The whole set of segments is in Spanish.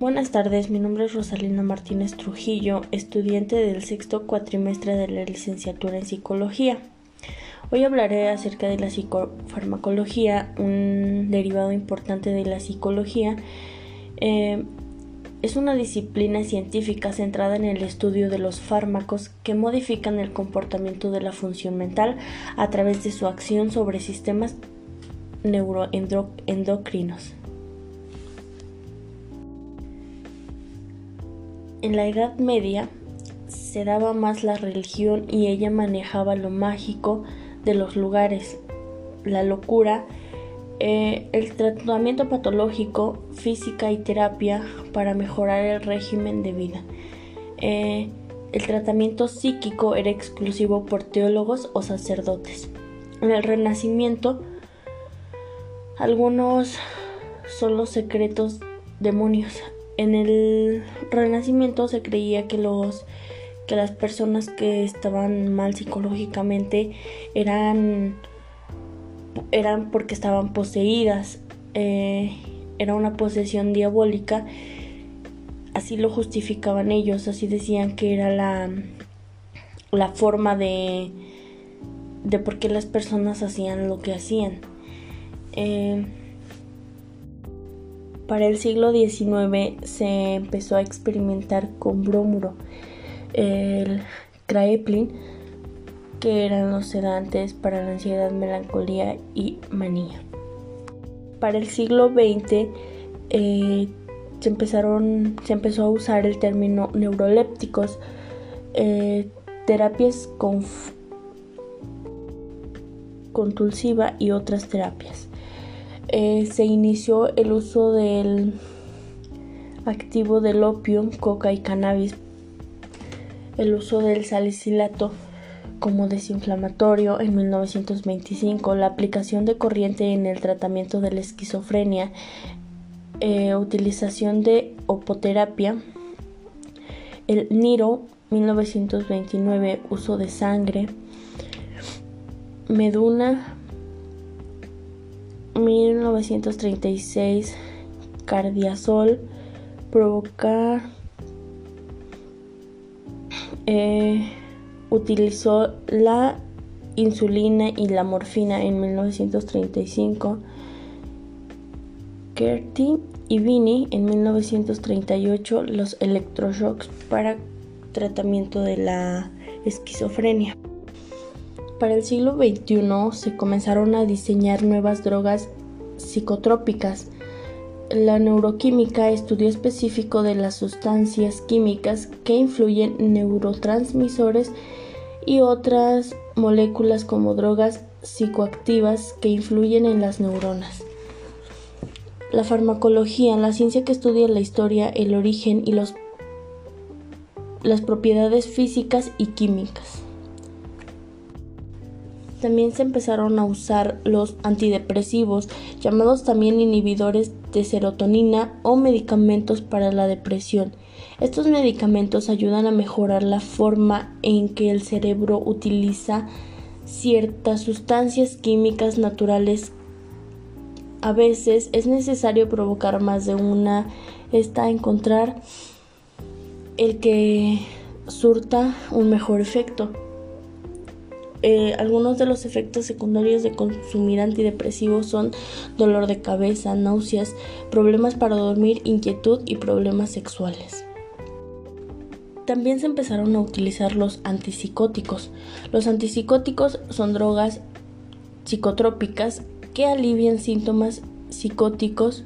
Buenas tardes, mi nombre es Rosalina Martínez Trujillo, estudiante del sexto cuatrimestre de la licenciatura en psicología. Hoy hablaré acerca de la psicofarmacología, un derivado importante de la psicología. Eh, es una disciplina científica centrada en el estudio de los fármacos que modifican el comportamiento de la función mental a través de su acción sobre sistemas neuroendocrinos. En la Edad Media se daba más la religión y ella manejaba lo mágico de los lugares, la locura, eh, el tratamiento patológico, física y terapia para mejorar el régimen de vida. Eh, el tratamiento psíquico era exclusivo por teólogos o sacerdotes. En el Renacimiento, algunos son los secretos demonios en el Renacimiento se creía que los que las personas que estaban mal psicológicamente eran eran porque estaban poseídas. Eh, era una posesión diabólica. Así lo justificaban ellos así decían que era la la forma de de por qué las personas hacían lo que hacían. Eh, para el siglo XIX se empezó a experimentar con bromuro, el Kraepelin, que eran los sedantes para la ansiedad, melancolía y manía. Para el siglo XX eh, se, empezaron, se empezó a usar el término neurolépticos, eh, terapias con, convulsiva y otras terapias. Eh, se inició el uso del activo del opio, coca y cannabis, el uso del salicilato como desinflamatorio en 1925, la aplicación de corriente en el tratamiento de la esquizofrenia, eh, utilización de opoterapia, el Niro 1929, uso de sangre, Meduna 1936 Cardiazol provoca eh, utilizó la insulina y la morfina en 1935 Kerty y Vini en 1938 los electroshocks para tratamiento de la esquizofrenia. Para el siglo XXI se comenzaron a diseñar nuevas drogas psicotrópicas. La neuroquímica estudio específico de las sustancias químicas que influyen neurotransmisores y otras moléculas como drogas psicoactivas que influyen en las neuronas. La farmacología, la ciencia que estudia la historia, el origen y las propiedades físicas y químicas. También se empezaron a usar los antidepresivos, llamados también inhibidores de serotonina o medicamentos para la depresión. Estos medicamentos ayudan a mejorar la forma en que el cerebro utiliza ciertas sustancias químicas naturales. A veces es necesario provocar más de una, está encontrar el que surta un mejor efecto. Eh, algunos de los efectos secundarios de consumir antidepresivos son dolor de cabeza, náuseas, problemas para dormir, inquietud y problemas sexuales. También se empezaron a utilizar los antipsicóticos. Los antipsicóticos son drogas psicotrópicas que alivian síntomas psicóticos,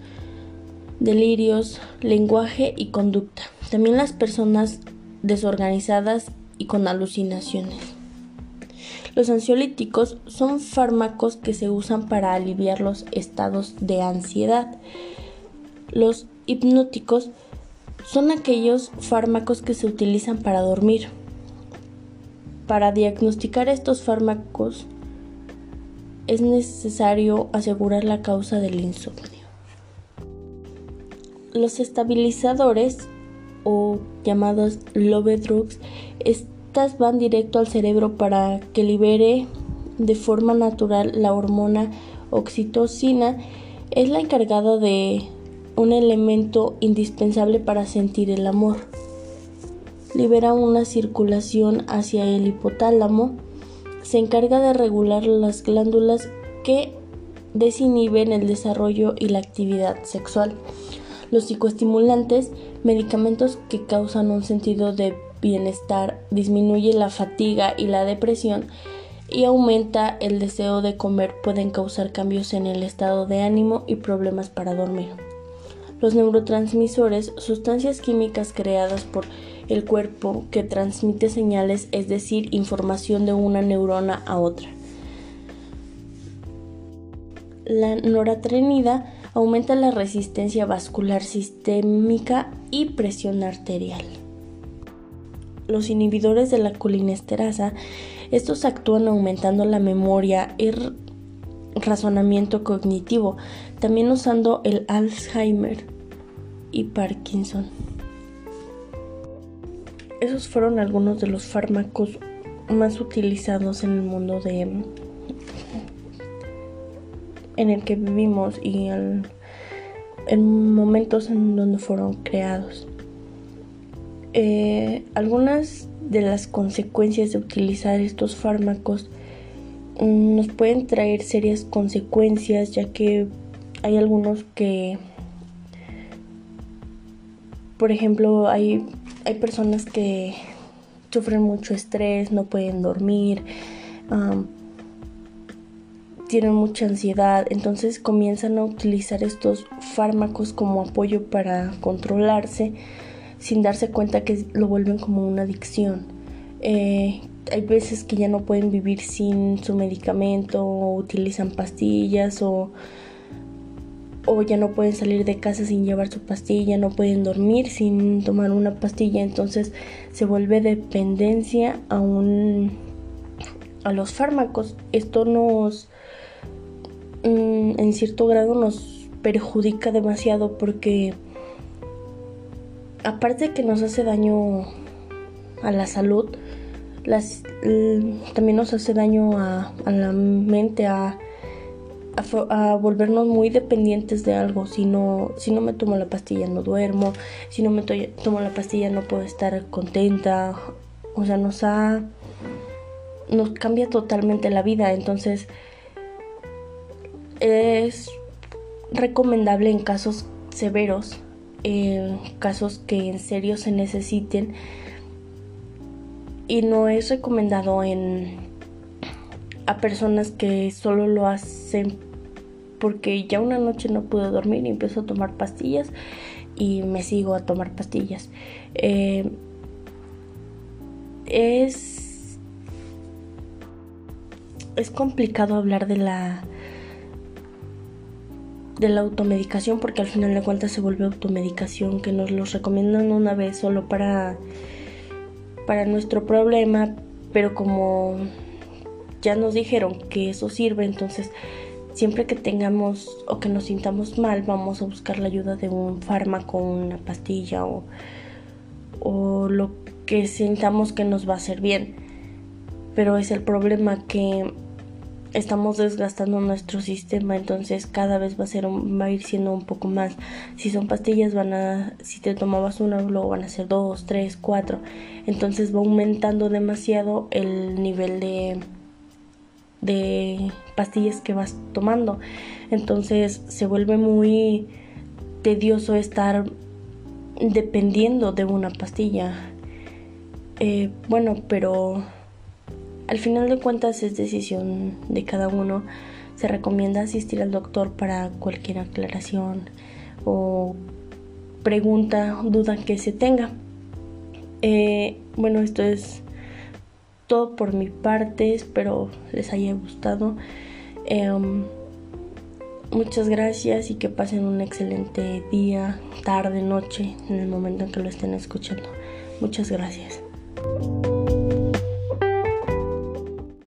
delirios, lenguaje y conducta. También las personas desorganizadas y con alucinaciones. Los ansiolíticos son fármacos que se usan para aliviar los estados de ansiedad. Los hipnóticos son aquellos fármacos que se utilizan para dormir. Para diagnosticar estos fármacos es necesario asegurar la causa del insomnio. Los estabilizadores o llamados love drugs van directo al cerebro para que libere de forma natural la hormona oxitocina. Es la encargada de un elemento indispensable para sentir el amor. Libera una circulación hacia el hipotálamo. Se encarga de regular las glándulas que desinhiben el desarrollo y la actividad sexual. Los psicoestimulantes, medicamentos que causan un sentido de bienestar, disminuye la fatiga y la depresión y aumenta el deseo de comer, pueden causar cambios en el estado de ánimo y problemas para dormir. Los neurotransmisores, sustancias químicas creadas por el cuerpo que transmite señales, es decir, información de una neurona a otra. La noradrenalina aumenta la resistencia vascular sistémica y presión arterial. Los inhibidores de la colinesterasa, estos actúan aumentando la memoria y razonamiento cognitivo, también usando el Alzheimer y Parkinson. Esos fueron algunos de los fármacos más utilizados en el mundo de en el que vivimos y en momentos en donde fueron creados. Eh, algunas de las consecuencias de utilizar estos fármacos mm, nos pueden traer serias consecuencias ya que hay algunos que por ejemplo hay, hay personas que sufren mucho estrés, no pueden dormir, tienen mucha ansiedad, entonces comienzan a utilizar estos fármacos como apoyo para controlarse sin darse cuenta que lo vuelven como una adicción. Eh, hay veces que ya no pueden vivir sin su medicamento o utilizan pastillas o, o ya no pueden salir de casa sin llevar su pastilla, no pueden dormir sin tomar una pastilla, entonces se vuelve dependencia a un a los fármacos. Esto nos Mm, en cierto grado nos perjudica demasiado porque aparte de que nos hace daño a la salud, las, también nos hace daño a, la mente, a, a, volvernos muy dependientes de algo. Si no, si no me tomo la pastilla no duermo, si no me tomo la pastilla no puedo estar contenta. O sea, nos ha... nos cambia totalmente la vida. Entonces, es recomendable en casos severos, en casos que en serio se necesiten y no es recomendado en a personas que solo lo hacen porque ya una noche no pude dormir y empiezo a tomar pastillas y me sigo a tomar pastillas. Eh, es es complicado hablar de la de la automedicación porque al final de cuentas se vuelve automedicación que nos los recomiendan una vez solo para para nuestro problema pero como ya nos dijeron que eso sirve entonces siempre que tengamos o que nos sintamos mal vamos a buscar la ayuda de un fármaco una pastilla o, o lo que sintamos que nos va a hacer bien. Pero es el problema que estamos desgastando nuestro sistema, entonces cada vez va a ser va a ir siendo un poco más. Si son pastillas van a si te tomabas una luego van a ser dos, tres, cuatro. Entonces va aumentando demasiado el nivel de de pastillas que vas tomando. Entonces se vuelve muy tedioso estar dependiendo de una pastilla. Eh, bueno, pero al final de cuentas es decisión de cada uno. Se recomienda asistir al doctor para cualquier aclaración o pregunta, duda que se tenga. Eh, bueno, esto es todo por mi parte. Espero les haya gustado. Em, muchas gracias y que pasen un excelente día, tarde, noche, en el momento en que lo estén escuchando. Muchas gracias.